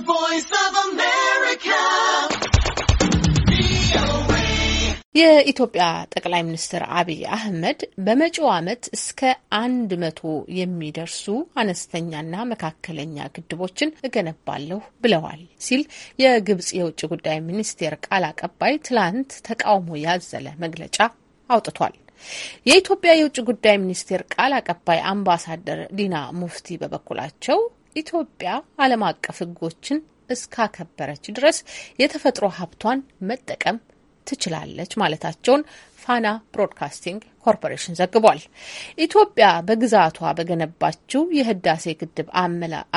voice of America. የኢትዮጵያ ጠቅላይ ሚኒስትር አብይ አህመድ በመጪው ዓመት እስከ አንድ መቶ የሚደርሱ አነስተኛና መካከለኛ ግድቦችን እገነባለሁ ብለዋል ሲል የግብጽ የውጭ ጉዳይ ሚኒስቴር ቃል አቀባይ ትላንት ተቃውሞ ያዘለ መግለጫ አውጥቷል። የኢትዮጵያ የውጭ ጉዳይ ሚኒስቴር ቃል አቀባይ አምባሳደር ዲና ሙፍቲ በበኩላቸው ኢትዮጵያ ዓለም አቀፍ ሕጎችን እስካከበረች ድረስ የተፈጥሮ ሀብቷን መጠቀም ትችላለች ማለታቸውን ፋና ብሮድካስቲንግ ኮርፖሬሽን ዘግቧል። ኢትዮጵያ በግዛቷ በገነባችው የህዳሴ ግድብ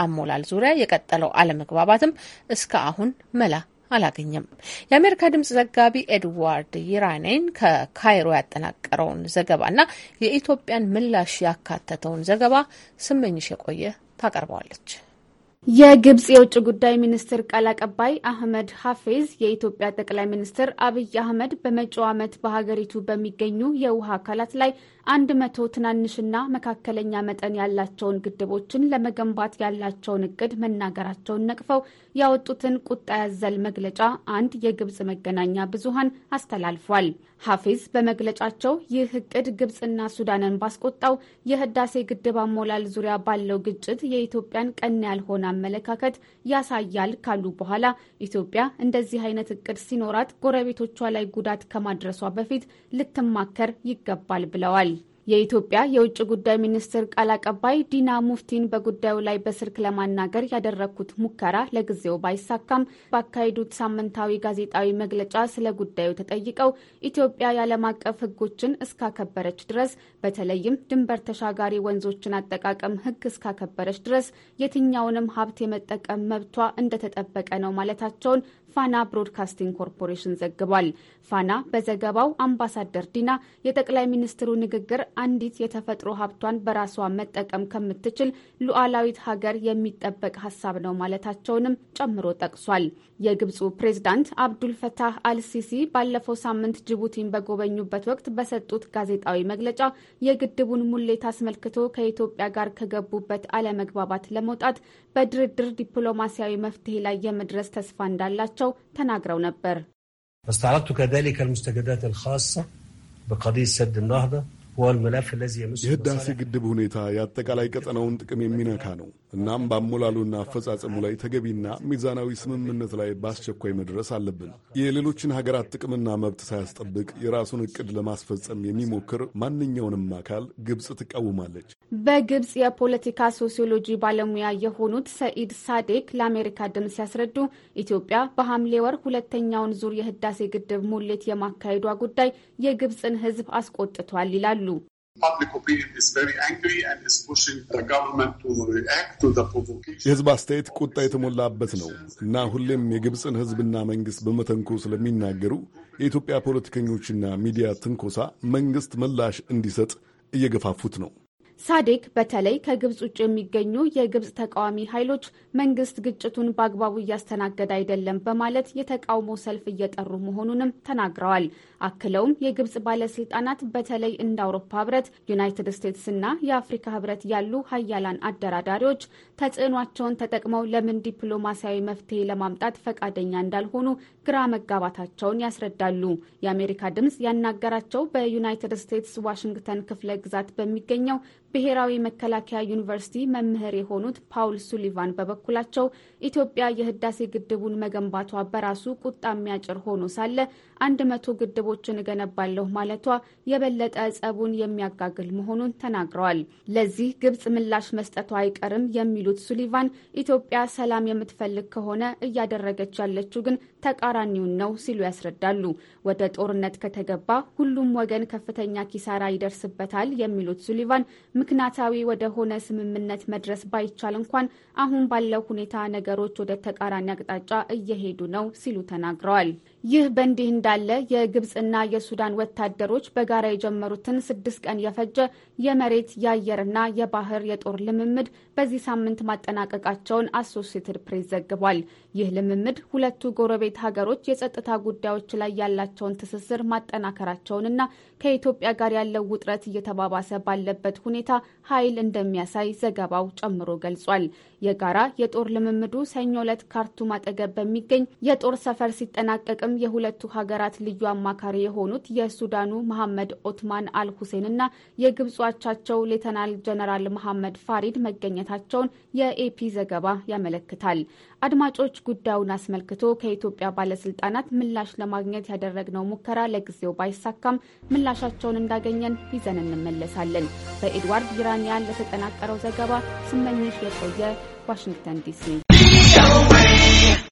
አሞላል ዙሪያ የቀጠለው አለመግባባትም እስከ አሁን መላ አላገኘም። የአሜሪካ ድምጽ ዘጋቢ ኤድዋርድ ይራኔን ከካይሮ ያጠናቀረውን ዘገባና የኢትዮጵያን ምላሽ ያካተተውን ዘገባ ስመኝሽ የቆየ ታቀርበዋለች። የግብጽ የውጭ ጉዳይ ሚኒስትር ቃል አቀባይ አህመድ ሀፌዝ የኢትዮጵያ ጠቅላይ ሚኒስትር አብይ አህመድ በመጪው ዓመት በሀገሪቱ በሚገኙ የውሃ አካላት ላይ አንድ መቶ ትናንሽና መካከለኛ መጠን ያላቸውን ግድቦችን ለመገንባት ያላቸውን እቅድ መናገራቸውን ነቅፈው ያወጡትን ቁጣ ያዘል መግለጫ አንድ የግብጽ መገናኛ ብዙሃን አስተላልፏል። ሀፊዝ በመግለጫቸው ይህ እቅድ ግብጽና ሱዳንን ባስቆጣው የህዳሴ ግድብ አሞላል ዙሪያ ባለው ግጭት የኢትዮጵያን ቀና ያልሆነ አመለካከት ያሳያል ካሉ በኋላ ኢትዮጵያ እንደዚህ አይነት እቅድ ሲኖራት ጎረቤቶቿ ላይ ጉዳት ከማድረሷ በፊት ልትማከር ይገባል ብለዋል። የኢትዮጵያ የውጭ ጉዳይ ሚኒስትር ቃል አቀባይ ዲና ሙፍቲን በጉዳዩ ላይ በስልክ ለማናገር ያደረግኩት ሙከራ ለጊዜው ባይሳካም ባካሄዱት ሳምንታዊ ጋዜጣዊ መግለጫ ስለ ጉዳዩ ተጠይቀው ኢትዮጵያ የዓለም አቀፍ ሕጎችን እስካከበረች ድረስ በተለይም ድንበር ተሻጋሪ ወንዞችን አጠቃቀም ሕግ እስካከበረች ድረስ የትኛውንም ሀብት የመጠቀም መብቷ እንደተጠበቀ ነው ማለታቸውን ፋና ብሮድካስቲንግ ኮርፖሬሽን ዘግቧል። ፋና በዘገባው አምባሳደር ዲና የጠቅላይ ሚኒስትሩ ንግግር አንዲት የተፈጥሮ ሀብቷን በራሷ መጠቀም ከምትችል ሉዓላዊት ሀገር የሚጠበቅ ሀሳብ ነው ማለታቸውንም ጨምሮ ጠቅሷል። የግብፁ ፕሬዝዳንት አብዱል ፈታህ አልሲሲ ባለፈው ሳምንት ጅቡቲን በጎበኙበት ወቅት በሰጡት ጋዜጣዊ መግለጫ የግድቡን ሙሌት አስመልክቶ ከኢትዮጵያ ጋር ከገቡበት አለመግባባት ለመውጣት በድርድር ዲፕሎማሲያዊ መፍትሄ ላይ የመድረስ ተስፋ እንዳላቸው ተናግረው ነበር። استعرضت كذلك المستجدات الخاصة بقضية سد النهضة የህዳሴ ግድብ ሁኔታ የአጠቃላይ ቀጠናውን ጥቅም የሚነካ ነው። እናም በአሞላሉና አፈጻጸሙ ላይ ተገቢና ሚዛናዊ ስምምነት ላይ በአስቸኳይ መድረስ አለብን። የሌሎችን ሀገራት ጥቅምና መብት ሳያስጠብቅ የራሱን እቅድ ለማስፈጸም የሚሞክር ማንኛውንም አካል ግብፅ ትቃወማለች። በግብፅ የፖለቲካ ሶሲዮሎጂ ባለሙያ የሆኑት ሰኢድ ሳዴክ ለአሜሪካ ድምፅ ሲያስረዱ ኢትዮጵያ በሐምሌ ወር ሁለተኛውን ዙር የህዳሴ ግድብ ሙሌት የማካሄዷ ጉዳይ የግብፅን ሕዝብ አስቆጥቷል ይላሉ። የህዝብ አስተያየት ቁጣ የተሞላበት ነው እና ሁሌም የግብፅን ህዝብና መንግስት በመተንኮ ስለሚናገሩ የኢትዮጵያ ፖለቲከኞችና ሚዲያ ትንኮሳ መንግስት ምላሽ እንዲሰጥ እየገፋፉት ነው። ሳዴክ በተለይ ከግብጽ ውጭ የሚገኙ የግብጽ ተቃዋሚ ኃይሎች መንግስት ግጭቱን በአግባቡ እያስተናገደ አይደለም በማለት የተቃውሞ ሰልፍ እየጠሩ መሆኑንም ተናግረዋል። አክለውም የግብጽ ባለስልጣናት በተለይ እንደ አውሮፓ ህብረት፣ ዩናይትድ ስቴትስ እና የአፍሪካ ህብረት ያሉ ሀያላን አደራዳሪዎች ተጽዕኗቸውን ተጠቅመው ለምን ዲፕሎማሲያዊ መፍትሄ ለማምጣት ፈቃደኛ እንዳልሆኑ ግራ መጋባታቸውን ያስረዳሉ። የአሜሪካ ድምጽ ያናገራቸው በዩናይትድ ስቴትስ ዋሽንግተን ክፍለ ግዛት በሚገኘው ብሔራዊ መከላከያ ዩኒቨርሲቲ መምህር የሆኑት ፓውል ሱሊቫን በበኩላቸው ኢትዮጵያ የህዳሴ ግድቡን መገንባቷ በራሱ ቁጣ የሚያጭር ሆኖ ሳለ አንድ መቶ ግድቦችን እገነባለሁ ማለቷ የበለጠ ጸቡን የሚያጋግል መሆኑን ተናግረዋል። ለዚህ ግብጽ ምላሽ መስጠቷ አይቀርም የሚሉት ሱሊቫን ኢትዮጵያ ሰላም የምትፈልግ ከሆነ እያደረገች ያለችው ግን ተቃራኒውን ነው ሲሉ ያስረዳሉ። ወደ ጦርነት ከተገባ ሁሉም ወገን ከፍተኛ ኪሳራ ይደርስበታል የሚሉት ሱሊቫን ምክንያታዊ ወደ ሆነ ስምምነት መድረስ ባይቻል እንኳን አሁን ባለው ሁኔታ ነገሮች ወደ ተቃራኒ አቅጣጫ እየሄዱ ነው ሲሉ ተናግረዋል። ይህ በእንዲህ እንዳለ የግብፅና የሱዳን ወታደሮች በጋራ የጀመሩትን ስድስት ቀን የፈጀ የመሬት የአየርና የባህር የጦር ልምምድ በዚህ ሳምንት ማጠናቀቃቸውን አሶሲየትድ ፕሬስ ዘግቧል። ይህ ልምምድ ሁለቱ ጎረቤት ሀገሮች የጸጥታ ጉዳዮች ላይ ያላቸውን ትስስር ማጠናከራቸውንና ከኢትዮጵያ ጋር ያለው ውጥረት እየተባባሰ ባለበት ሁኔታ ኃይል እንደሚያሳይ ዘገባው ጨምሮ ገልጿል። የጋራ የጦር ልምምዱ ሰኞ ዕለት ካርቱም አጠገብ በሚገኝ የጦር ሰፈር ሲጠናቀቅም የሁለቱ ሀገራት ልዩ አማካሪ የሆኑት የሱዳኑ መሐመድ ኦትማን አል ሁሴን እና የግብፁ አቻቸው ሌተናል ጀነራል መሐመድ ፋሪድ መገኘታቸውን የኤፒ ዘገባ ያመለክታል። አድማጮች፣ ጉዳዩን አስመልክቶ ከኢትዮጵያ ባለስልጣናት ምላሽ ለማግኘት ያደረግነው ሙከራ ለጊዜው ባይሳካም ምላሻቸውን እንዳገኘን ይዘን እንመለሳለን። በኤድዋርድ ይራኒያን ለተጠናቀረው ዘገባ ስመኝሽ የቆየ ዋሽንግተን ዲሲ